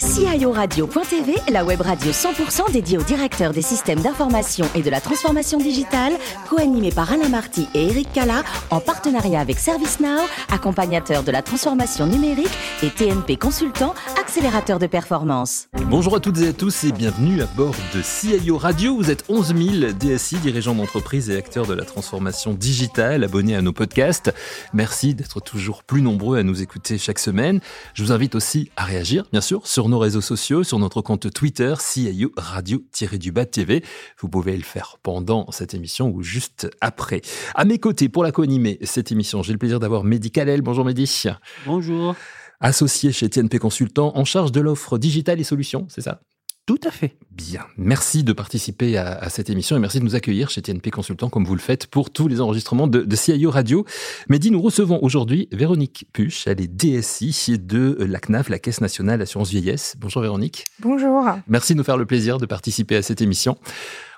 guys. CIORadio.tv, la web radio 100% dédiée aux directeurs des systèmes d'information et de la transformation digitale, co-animée par Alain Marty et Eric Cala, en partenariat avec ServiceNow, accompagnateur de la transformation numérique et TNP Consultant, accélérateur de performance. Bonjour à toutes et à tous et bienvenue à bord de CIO Radio. Vous êtes 11 000 DSI, dirigeants d'entreprise et acteurs de la transformation digitale, abonnés à nos podcasts. Merci d'être toujours plus nombreux à nous écouter chaque semaine. Je vous invite aussi à réagir, bien sûr, sur nos réseaux sociaux, sur notre compte Twitter, CIO Radio-du-Bas TV. Vous pouvez le faire pendant cette émission ou juste après. À mes côtés, pour la co-animer cette émission, j'ai le plaisir d'avoir Mehdi Kalel. Bonjour Mehdi. Bonjour. Associé chez TNP Consultant, en charge de l'offre digitale et solutions, c'est ça? Tout à fait. Bien. Merci de participer à, cette émission et merci de nous accueillir chez TNP Consultant comme vous le faites pour tous les enregistrements de, de CIO Radio. Mehdi, nous recevons aujourd'hui Véronique Puche. Elle est DSI de la CNAF, la Caisse nationale assurance vieillesse. Bonjour Véronique. Bonjour. Merci de nous faire le plaisir de participer à cette émission.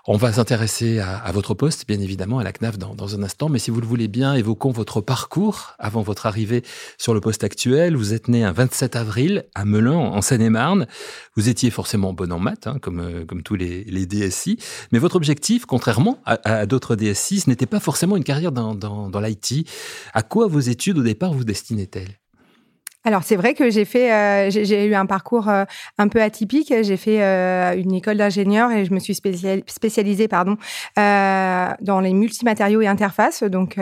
On va s'intéresser à, votre poste, bien évidemment, à la CNAF dans, un instant. Mais si vous le voulez bien, évoquons votre parcours avant votre arrivée sur le poste actuel. Vous êtes né un 27 avril à Melun, en Seine-et-Marne. Vous étiez forcément bon en maths, hein, comme, euh, comme tous les, DSI. Mais votre objectif, contrairement à, d'autres DSI, ce n'était pas forcément une carrière dans, dans, dans l'IT. À quoi vos études au départ vous destinaient-elles? Alors c'est vrai que j'ai fait, euh, j'ai eu un parcours euh, un peu atypique. J'ai fait euh, une école d'ingénieur et je me suis spécialisée, pardon, dans les multimatériaux et interfaces, donc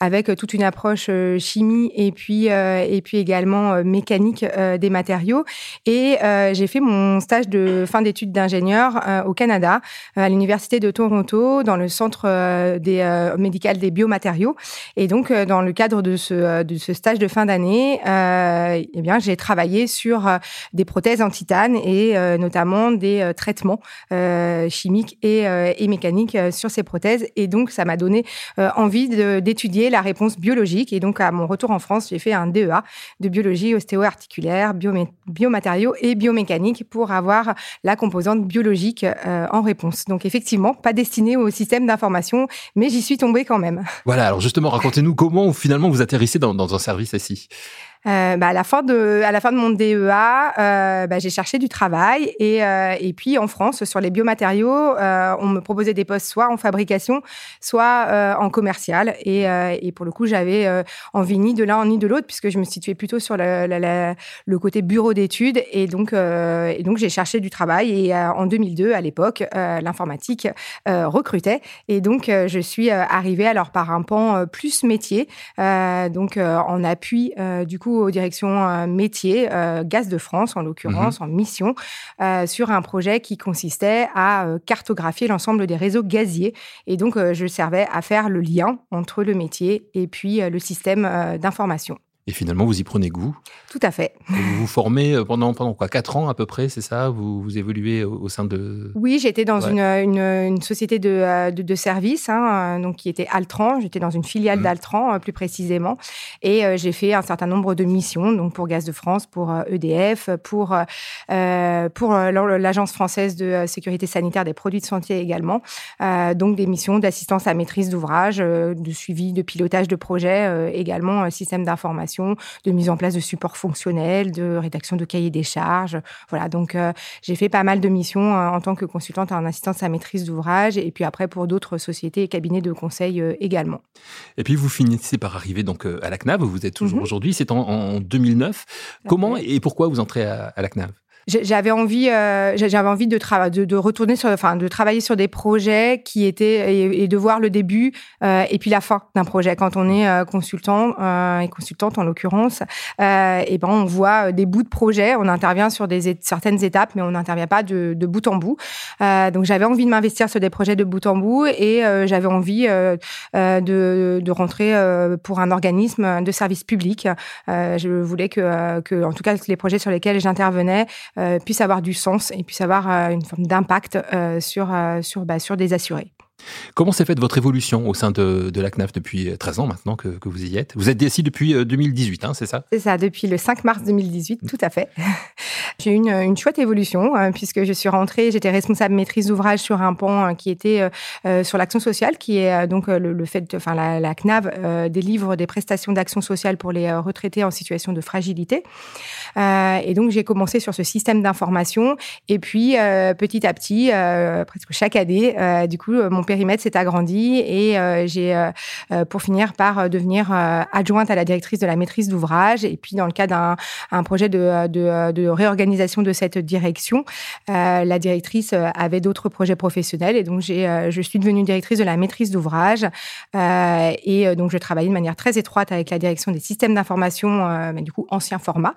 avec toute une approche chimie et puis et puis également mécanique des matériaux. Et j'ai fait mon stage de fin d'études d'ingénieur au Canada, à l'université de Toronto, dans le centre des médical des biomatériaux. Et donc dans le cadre de ce de ce stage de fin d'année eh bien, j'ai travaillé sur euh, des prothèses en titane et euh, notamment des traitements chimiques et, mécaniques sur ces prothèses. Et donc, ça m'a donné envie d'étudier la réponse biologique. Et donc, à mon retour en France, j'ai fait un DEA de biologie ostéo-articulaire, biomatériaux et biomécanique pour avoir la composante biologique en réponse. Donc, effectivement, pas destiné au système d'information, mais j'y suis tombée quand même. Voilà, alors justement, racontez-nous comment finalement vous atterrissez dans, dans un service ici. Euh, bah, à, la fin de, à la fin de mon DEA, euh, bah, j'ai cherché du travail. Et, euh, et puis, en France, sur les biomatériaux, euh, on me proposait des postes soit en fabrication, soit euh, en commercial. Et, et, pour le coup, j'avais envie ni de l'un ni de l'autre, puisque je me situais plutôt sur la, la, le côté bureau d'études. Et donc, et donc j'ai cherché du travail. Et en 2002, à l'époque, l'informatique recrutait. Et donc, je suis arrivée alors par un pan plus métier, donc en appui du coup aux directions euh, métiers, euh, Gaz de France en l'occurrence, mhm. en mission, euh, sur un projet qui consistait à cartographier l'ensemble des réseaux gaziers. Et donc, je servais à faire le lien entre le métier et puis le système d'information. Et finalement, vous y prenez goût. Tout à fait. Vous vous formez euh, pendant, pendant quoi? Quatre ans à peu près, c'est ça? Vous, vous évoluez au, sein de... Oui, j'étais dans une, une, société de, euh, de, de services, hein, euh, donc qui était Altran. J'étais dans une filiale mmh. d'Altran, plus précisément. Et j'ai fait un certain nombre de missions, donc pour Gaz de France, pour EDF, pour, euh, pour l'Agence française de sécurité sanitaire des produits de santé également. Euh, donc des missions d'assistance à maîtrise d'ouvrage, de suivi, de pilotage de projet, également système d'information de mise en place de supports fonctionnels, de rédaction de cahiers des charges. Voilà, donc euh, j'ai fait pas mal de missions euh, en tant que consultante en assistance à maîtrise d'ouvrage et puis après pour d'autres sociétés et cabinets de conseil euh, également. Et puis vous finissez par arriver donc à la CNAV, vous êtes toujours mhm. aujourd'hui, c'est en, 2009. Comment et pourquoi vous entrez à la CNAV? J'avais envie, euh, j'avais envie de, de, de, retourner sur, enfin, de travailler sur des projets qui étaient et, de voir le début euh, et puis la fin d'un projet. Quand on est euh, consultant euh, et consultante en l'occurrence, euh, et ben on voit des bouts de projet, on intervient sur des certaines étapes, mais on n'intervient pas de, de, bout en bout. donc j'avais envie de m'investir sur des projets de bout en bout et j'avais envie de, de rentrer pour un organisme de service public. je voulais que, que, en tout cas, les projets sur lesquels j'intervenais euh, puisse avoir du sens et puisse avoir euh, une forme d'impact euh, sur, sur, bah, sur des assurés. Comment s'est faite votre évolution au sein de, la CNAF depuis 13 ans maintenant que, vous y êtes? Vous êtes DSI depuis 2018, hein, c'est ça? C'est ça, depuis le 5 mars 2018, tout à fait. J'ai eu une, chouette évolution puisque je suis rentrée, j'étais responsable maîtrise d'ouvrage sur un pont qui était sur l'action sociale, qui est donc le, fait, enfin la, la CNAV délivre des prestations d'action sociale pour les retraités en situation de fragilité. et donc j'ai commencé sur ce système d'information et puis petit à petit, presque chaque année, du coup mon périmètre s'est agrandi et euh, j'ai, euh, euh, pour finir par devenir adjointe à la directrice de la maîtrise d'ouvrage. Et puis, dans le cadre d'un projet de, réorganisation de cette direction, la directrice avait d'autres projets professionnels et donc j'ai, je suis devenue directrice de la maîtrise d'ouvrage. et donc, je travaillais de manière très étroite avec la direction des systèmes d'information, mais du coup, ancien format.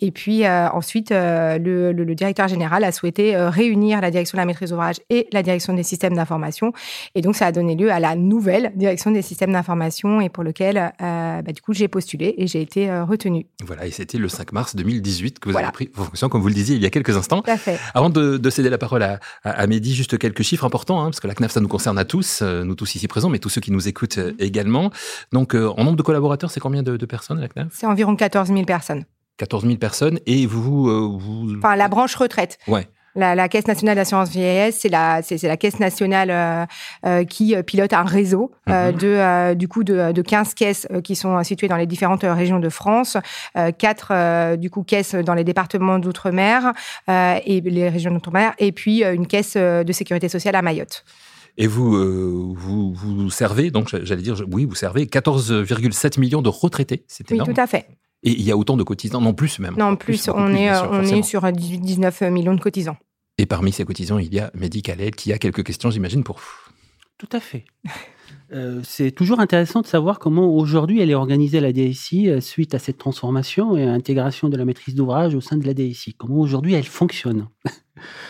Et puis, ensuite, le, directeur général a souhaité réunir la direction de la maîtrise d'ouvrage et la direction des systèmes d'information et donc, ça a donné lieu à la nouvelle direction des systèmes d'information et pour lequel, euh, bah, du coup, j'ai postulé et j'ai été euh, retenue. Voilà, et c'était le 5 mars 2018 que vous avez pris vos fonctions, comme vous le disiez il y a quelques instants. Tout à fait. Avant de, céder la parole à, à, Mehdi, juste quelques chiffres importants, hein, parce que la CNAF, ça nous concerne à tous, euh, nous tous ici présents, mais tous ceux qui nous écoutent également. Donc, en nombre de collaborateurs, c'est combien de, de personnes à la CNAF? C'est environ 14 000 personnes. 14 000 personnes et vous, vous... Enfin, la branche retraite. Ouais. La, Caisse nationale d'assurance vieillesse, c'est la, c'est, la caisse nationale euh, euh, qui euh, pilote un réseau mhm. de, du coup, de, de 15 caisses qui sont situées dans les différentes régions de France, quatre du coup caisses dans les départements d'outre-mer et les régions d'outre-mer, et puis une caisse de sécurité sociale à Mayotte. Et vous, vous, vous servez, donc j'allais dire, oui, vous servez 14,7 millions de retraités. C'est oui, tout à fait. Et il y a autant de cotisants, non plus même. Non, plus, on, est, on est sur 18-19 millions de cotisants. Et parmi ces cotisants, il y a Medicalet qui a quelques questions, j'imagine, pour Tout à fait. Euh, c'est toujours intéressant de savoir comment aujourd'hui elle est organisée la DSI euh, suite à cette transformation et à l'intégration de la maîtrise d'ouvrage au sein de la DSI. Comment aujourd'hui elle fonctionne?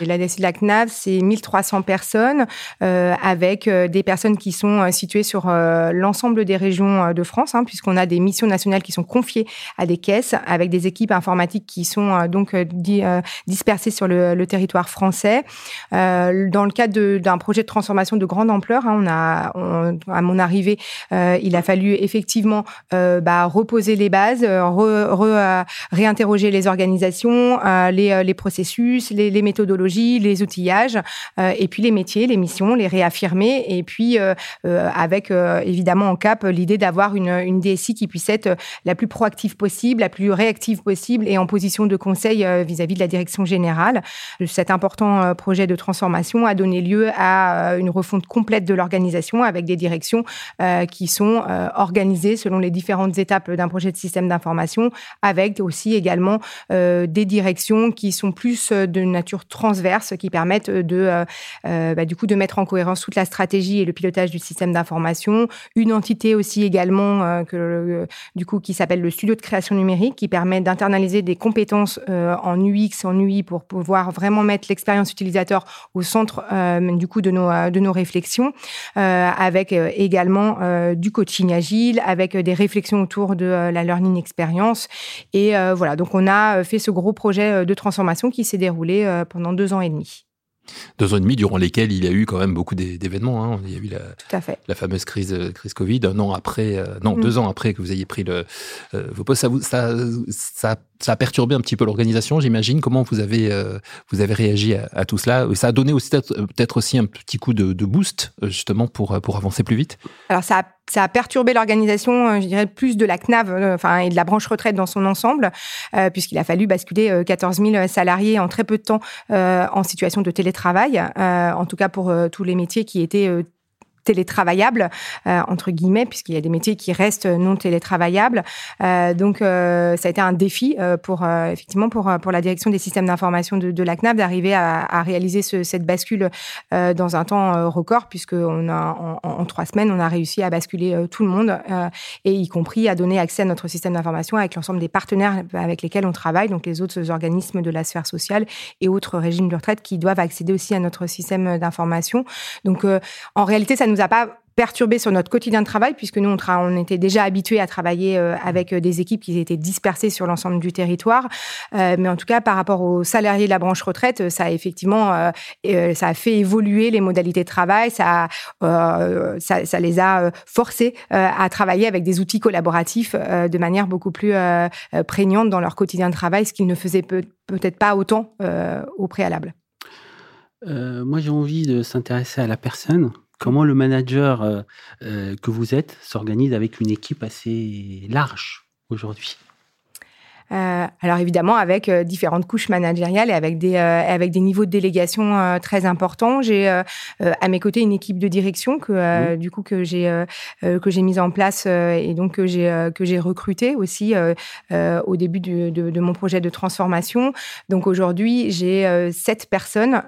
La DSI de la CNAV, c'est 1300 personnes euh, avec euh, des personnes qui sont euh, situées sur l'ensemble des régions de France, hein, puisqu'on a des missions nationales qui sont confiées à des caisses avec des équipes informatiques qui sont donc dispersées sur le, territoire français. dans le cadre d'un projet de transformation de grande ampleur, hein, à mon arrivée, il a fallu effectivement bah, reposer les bases, réinterroger les organisations, les, processus, les méthodes les outillages, euh, et puis les métiers, les missions, les réaffirmer, et puis euh, euh, avec évidemment en cap l'idée d'avoir une DSI qui puisse être la plus proactive possible, la plus réactive possible et en position de conseil vis-à-vis de la direction générale. Cet important projet de transformation a donné lieu à une refonte complète de l'organisation avec des directions qui sont organisées selon les différentes étapes d'un projet de système d'information, avec aussi également des directions qui sont plus de nature transverses qui permettent de, euh, euh, bah, du coup, de mettre en cohérence toute la stratégie et le pilotage du système d'information. Une entité aussi également euh, que, du coup, qui s'appelle le studio de création numérique, qui permet d'internaliser des compétences en UX, en UI pour pouvoir vraiment mettre l'expérience utilisateur au centre du coup de nos de nos réflexions, avec également du coaching agile, avec des réflexions autour de la learning experience. Et voilà, donc on a fait ce gros projet de transformation qui s'est déroulé pendant deux ans et demi. Deux ans et demi durant lesquels il y a eu quand même beaucoup d'événements. Hein. Il y a eu la, la fameuse crise, euh, crise Covid. Un an après, euh, non, mm. deux ans après que vous ayez pris le, euh, vos postes, ça, vous, ça, ça, ça, a perturbé un petit peu l'organisation, j'imagine. Comment vous avez, vous avez réagi à, tout cela? Ça a donné aussi peut-être aussi un petit coup de, de, boost justement pour, pour avancer plus vite? Alors ça a ça a perturbé l'organisation, euh, je dirais, plus de la CNAV euh, enfin, et de la branche retraite dans son ensemble, euh, puisqu'il a fallu basculer 14 000 salariés en très peu de temps en situation de télétravail, en tout cas pour tous les métiers qui étaient télétravaillables euh, entre guillemets puisqu'il y a des métiers qui restent non télétravaillables. Euh, donc euh, ça a été un défi euh, pour effectivement pour pour la direction des systèmes d'information de, de, la CNAP d'arriver à, réaliser ce, cette bascule dans un temps record puisque on a en, trois semaines on a réussi à basculer tout le monde et y compris à donner accès à notre système d'information avec l'ensemble des partenaires avec lesquels on travaille donc les autres organismes de la sphère sociale et autres régimes de retraite qui doivent accéder aussi à notre système d'information. Donc en réalité ça nous a pas perturbé sur notre quotidien de travail, puisque nous, on, était déjà habitués à travailler euh, avec euh, des équipes qui étaient dispersées sur l'ensemble du territoire. Euh, mais en tout cas, par rapport aux salariés de la branche retraite, ça a effectivement, ça a fait évoluer les modalités de travail, ça, ça, les a forcés à travailler avec des outils collaboratifs de manière beaucoup plus prégnante dans leur quotidien de travail, ce qu'ils ne faisaient peut-être pas autant au préalable. moi, j'ai envie de s'intéresser à la personne comment le manager euh, euh, que vous êtes s'organise avec une équipe assez large aujourd'hui? Euh, alors évidemment avec euh, différentes couches managériales et avec des euh, avec des niveaux de délégation très importants. J'ai à mes côtés une équipe de direction que du coup que j'ai que j'ai mise en place et donc que j'ai que j'ai recruté aussi au début de, de, mon projet de transformation. Donc aujourd'hui j'ai sept personnes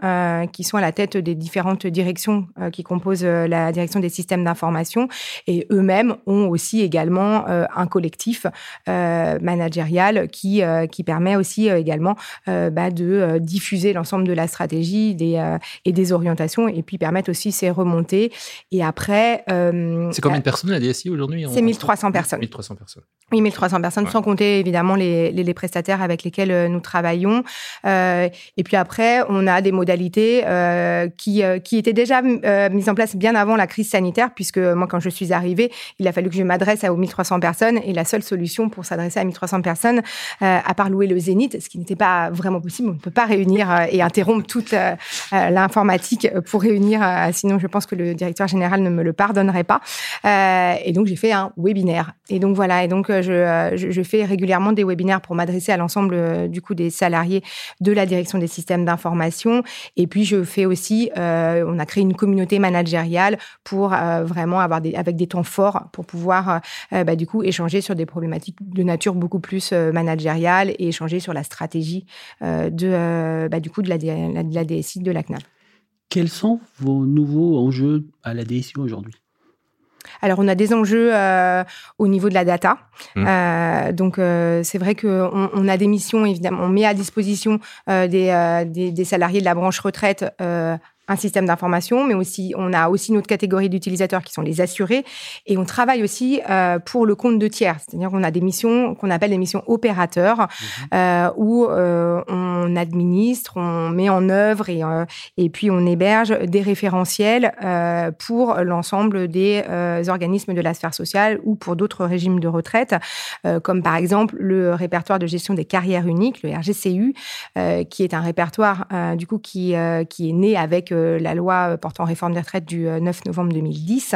qui sont à la tête des différentes directions qui composent la direction des systèmes d'information et eux-mêmes ont aussi également un collectif managérial qui, euh, qui permet aussi euh, également euh, bah, de diffuser l'ensemble de la stratégie des, et des orientations et puis permettre aussi ces remontées. Et après. c'est combien de personnes la DSI aujourd'hui C'est 1300 personnes. 1300 personnes. Oui, 1300 personnes, sans compter évidemment les, les, prestataires avec lesquels nous travaillons. et puis après, on a des modalités qui, qui étaient déjà mises en place bien avant la crise sanitaire, puisque moi, quand je suis arrivée, il a fallu que je m'adresse aux 1300 personnes et la seule solution pour s'adresser à 1300 personnes, à part louer le Zénith, ce qui n'était pas vraiment possible. On ne peut pas réunir euh, et interrompre toute euh, l'informatique pour réunir, sinon je pense que le directeur général ne me le pardonnerait pas. et donc j'ai fait un webinaire. Et donc voilà, et donc je, fais régulièrement des webinaires pour m'adresser à l'ensemble du coup des salariés de la direction des systèmes d'information. Et puis je fais aussi, on a créé une communauté managériale pour vraiment avoir des, avec des temps forts pour pouvoir bah, du coup échanger sur des problématiques de nature beaucoup plus et échanger sur la stratégie euh, de, euh, bah, du coup, de la, de la DSI de la CNAP. Quels sont vos nouveaux enjeux à la DSI aujourd'hui? Alors, on a des enjeux euh, au niveau de la data. Mmh. donc, c'est vrai qu'on on a des missions, évidemment. On met à disposition des, des, des, salariés de la branche retraite un système d'information, mais aussi on a aussi notre catégorie d'utilisateurs qui sont les assurés, et on travaille aussi euh, pour le compte de tiers, c'est-à-dire qu'on a des missions qu'on appelle les missions opérateurs, mhm. euh, où euh, on administre, on met en œuvre et, et puis on héberge des référentiels pour l'ensemble des organismes de la sphère sociale ou pour d'autres régimes de retraite, comme par exemple le répertoire de gestion des carrières uniques, le RGCU, qui est un répertoire du coup qui qui est né avec la loi portant réforme des retraites du 9 euh, novembre 2010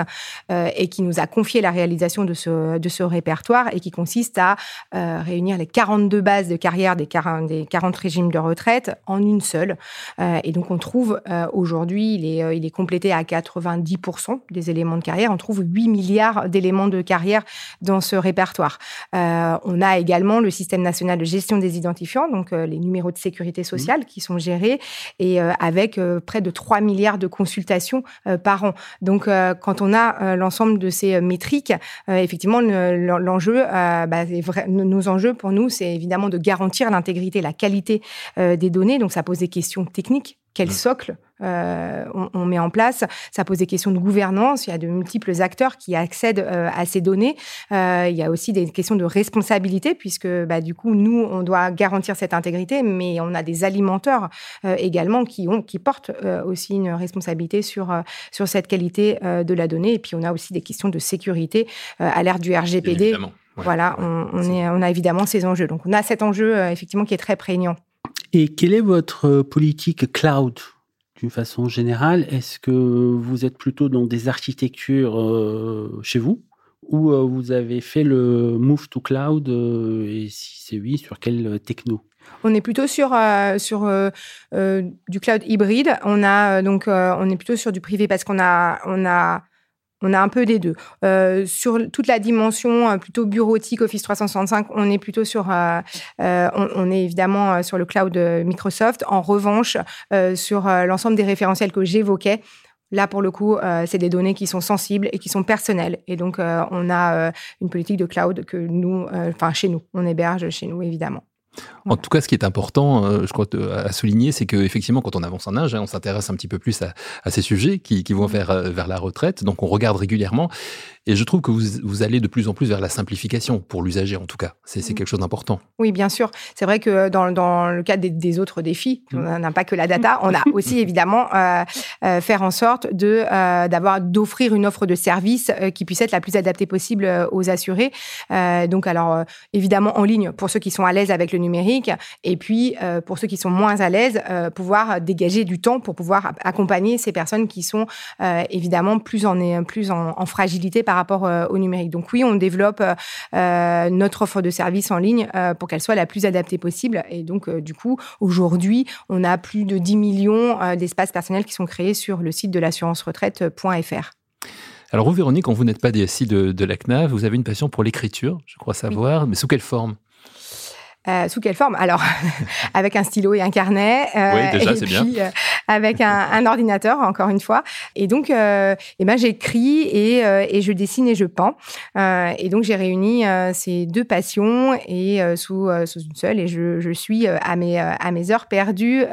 euh, et qui nous a confié la réalisation de ce, de ce répertoire et qui consiste à euh, réunir les 42 bases de carrière des 40, des 40 régimes de retraite en une seule. et donc on trouve aujourd'hui, il est, il est complété à 90% des éléments de carrière, on trouve 8 milliards d'éléments de carrière dans ce répertoire. on a également le système national de gestion des identifiants, donc les numéros de sécurité sociale qui sont gérés et avec près de 3 3 milliards de consultations euh, par an. Donc, euh, quand on a euh, l'ensemble de ces métriques, effectivement, l'enjeu, bah, nos enjeux pour nous, c'est évidemment de garantir l'intégrité, la qualité des données. Donc, ça pose des questions techniques quel socle euh, on, met en place. Ça pose des questions de gouvernance. Il y a de multiples acteurs qui accèdent euh, à ces données. Euh, il y a aussi des questions de responsabilité, puisque bah, du coup, nous, on doit garantir cette intégrité, mais on a des alimenteurs également qui, ont, qui portent aussi une responsabilité sur, sur cette qualité de la donnée. Et puis, on a aussi des questions de sécurité à l'ère du RGPD. voilà, on, est, on a évidemment ces enjeux. Donc, on a cet enjeu, effectivement, qui est très prégnant. Et quelle est votre politique cloud d'une façon générale? Est-ce que vous êtes plutôt dans des architectures euh, chez vous? Ou euh, vous avez fait le move to cloud euh, et si c'est oui, sur quel techno? On est plutôt sur sur du cloud hybride. On a donc on est plutôt sur du privé parce qu'on a on a on a un peu des deux. Euh, sur toute la dimension euh, plutôt bureautique Office 365, on est plutôt sur, euh, on, est évidemment sur le cloud Microsoft. En revanche, sur l'ensemble des référentiels que j'évoquais, Là, pour le coup, c'est des données qui sont sensibles et qui sont personnelles. Et donc, on a une politique de cloud que nous, enfin, chez nous, on héberge chez nous, évidemment. En tout cas, ce qui est important, euh, je crois, à souligner, c'est qu'effectivement, quand on avance en âge, hein, on s'intéresse un petit peu plus à, ces sujets qui, vont vers, euh, vers la retraite. Donc, on regarde régulièrement. Et je trouve que vous, allez de plus en plus vers la simplification, pour l'usager en tout cas. C'est mmh. quelque chose d'important. Oui, bien sûr. C'est vrai que dans, le cadre des, autres défis, mmh. on n'a pas que la data, on a aussi évidemment euh, faire en sorte de d'avoir d'offrir une offre de service qui puisse être la plus adaptée possible aux assurés. donc, alors évidemment en ligne pour ceux qui sont à l'aise avec le numérique, et puis euh, pour ceux qui sont moins à l'aise, euh, pouvoir dégager du temps pour pouvoir accompagner ces personnes qui sont euh, évidemment plus en, plus en, fragilité par rapport au numérique. Donc oui, on développe notre offre de service en ligne pour qu'elle soit la plus adaptée possible. Et donc du coup, aujourd'hui, on a plus de 10 millions d'espaces personnels qui sont créés sur le site de l'assurance retraite.fr. Alors vous, Véronique, quand vous n'êtes pas DSI de, de la CNAV, vous avez une passion pour l'écriture, je crois savoir, mais sous quelle forme? Euh, sous quelle forme? Alors, avec un stylo et un carnet. Euh, oui, déjà, c'est bien. Euh, avec un, un, ordinateur, encore une fois. Et donc, euh, eh ben, j'écris et, euh, et, je dessine et je peins. et donc, j'ai réuni ces deux passions et sous, sous une seule. Et je, je suis à mes, à mes heures perdues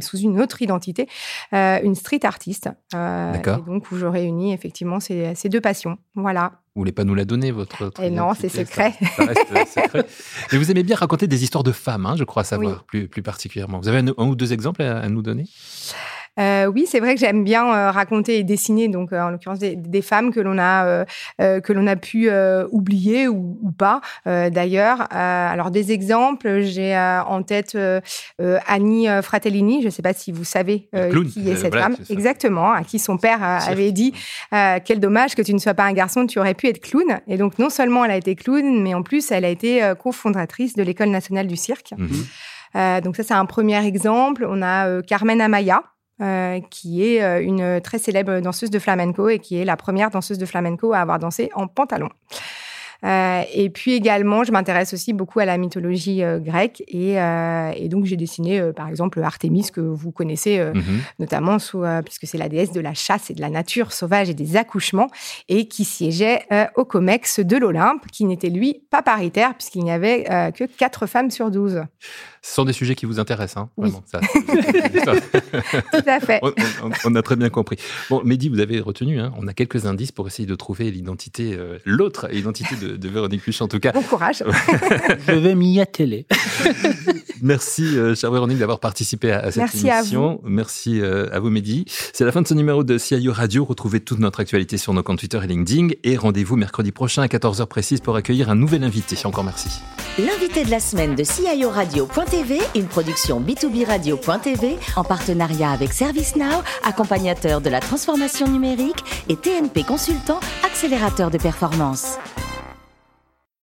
sous une autre identité, une street artiste. D'accord. donc, où je réunis effectivement ces, ces deux passions. Voilà. Vous voulez pas nous la donner, votre. Et non, c'est secret. Ça, reste secret. Mais vous aimez bien raconter des histoires de femmes, hein, je crois savoir, plus, plus particulièrement. Vous avez un, ou deux exemples à nous donner? Euh, oui, c'est vrai que j'aime bien euh, raconter et dessiner, donc euh, en l'occurrence des, femmes que l'on a que l'on a pu oublier ou, pas. D'ailleurs, alors des exemples, j'ai en tête Annie Fratellini. Je ne sais pas si vous savez qui est cette femme. Exactement, à qui son père avait dit quel dommage que tu ne sois pas un garçon, tu aurais pu être clown. Et donc non seulement elle a été clown, mais en plus elle a été cofondatrice de l'école nationale du cirque. Mhm. donc ça, c'est un premier exemple. On a Carmen Amaya, euh, qui est euh, une très célèbre danseuse de flamenco et qui est la première danseuse de flamenco à avoir dansé en pantalon. Euh, et puis également, je m'intéresse aussi beaucoup à la mythologie euh, grecque et, euh, et, donc j'ai dessiné par exemple Artémis que vous connaissez mhm. notamment sous, puisque c'est la déesse de la chasse et de la nature sauvage et des accouchements et qui siégeait au Comex de l'Olympe, qui n'était lui pas paritaire puisqu'il n'y avait que quatre femmes sur 12. Ce sont des sujets qui vous intéressent, hein, vraiment. Ça, Tout à fait. On, a très bien compris. Bon, Mehdi, vous avez retenu, hein, on a quelques indices pour essayer de trouver l'identité, l'autre identité de de, Véronique Puch en tout cas. Bon courage. Je vais m'y atteler. Merci, euh, chère Véronique, d'avoir participé à, cette émission. Merci euh, à vous, Mehdi. C'est la fin de ce numéro de CIO Radio. Retrouvez toute notre actualité sur nos comptes Twitter et LinkedIn. Et rendez-vous mercredi prochain à 14h précise pour accueillir un nouvel invité. Encore merci. L'invité de la semaine de CIO Radio.tv, une production B2B Radio.tv en partenariat avec ServiceNow, accompagnateur de la transformation numérique et TNP Consultant, accélérateur de performance.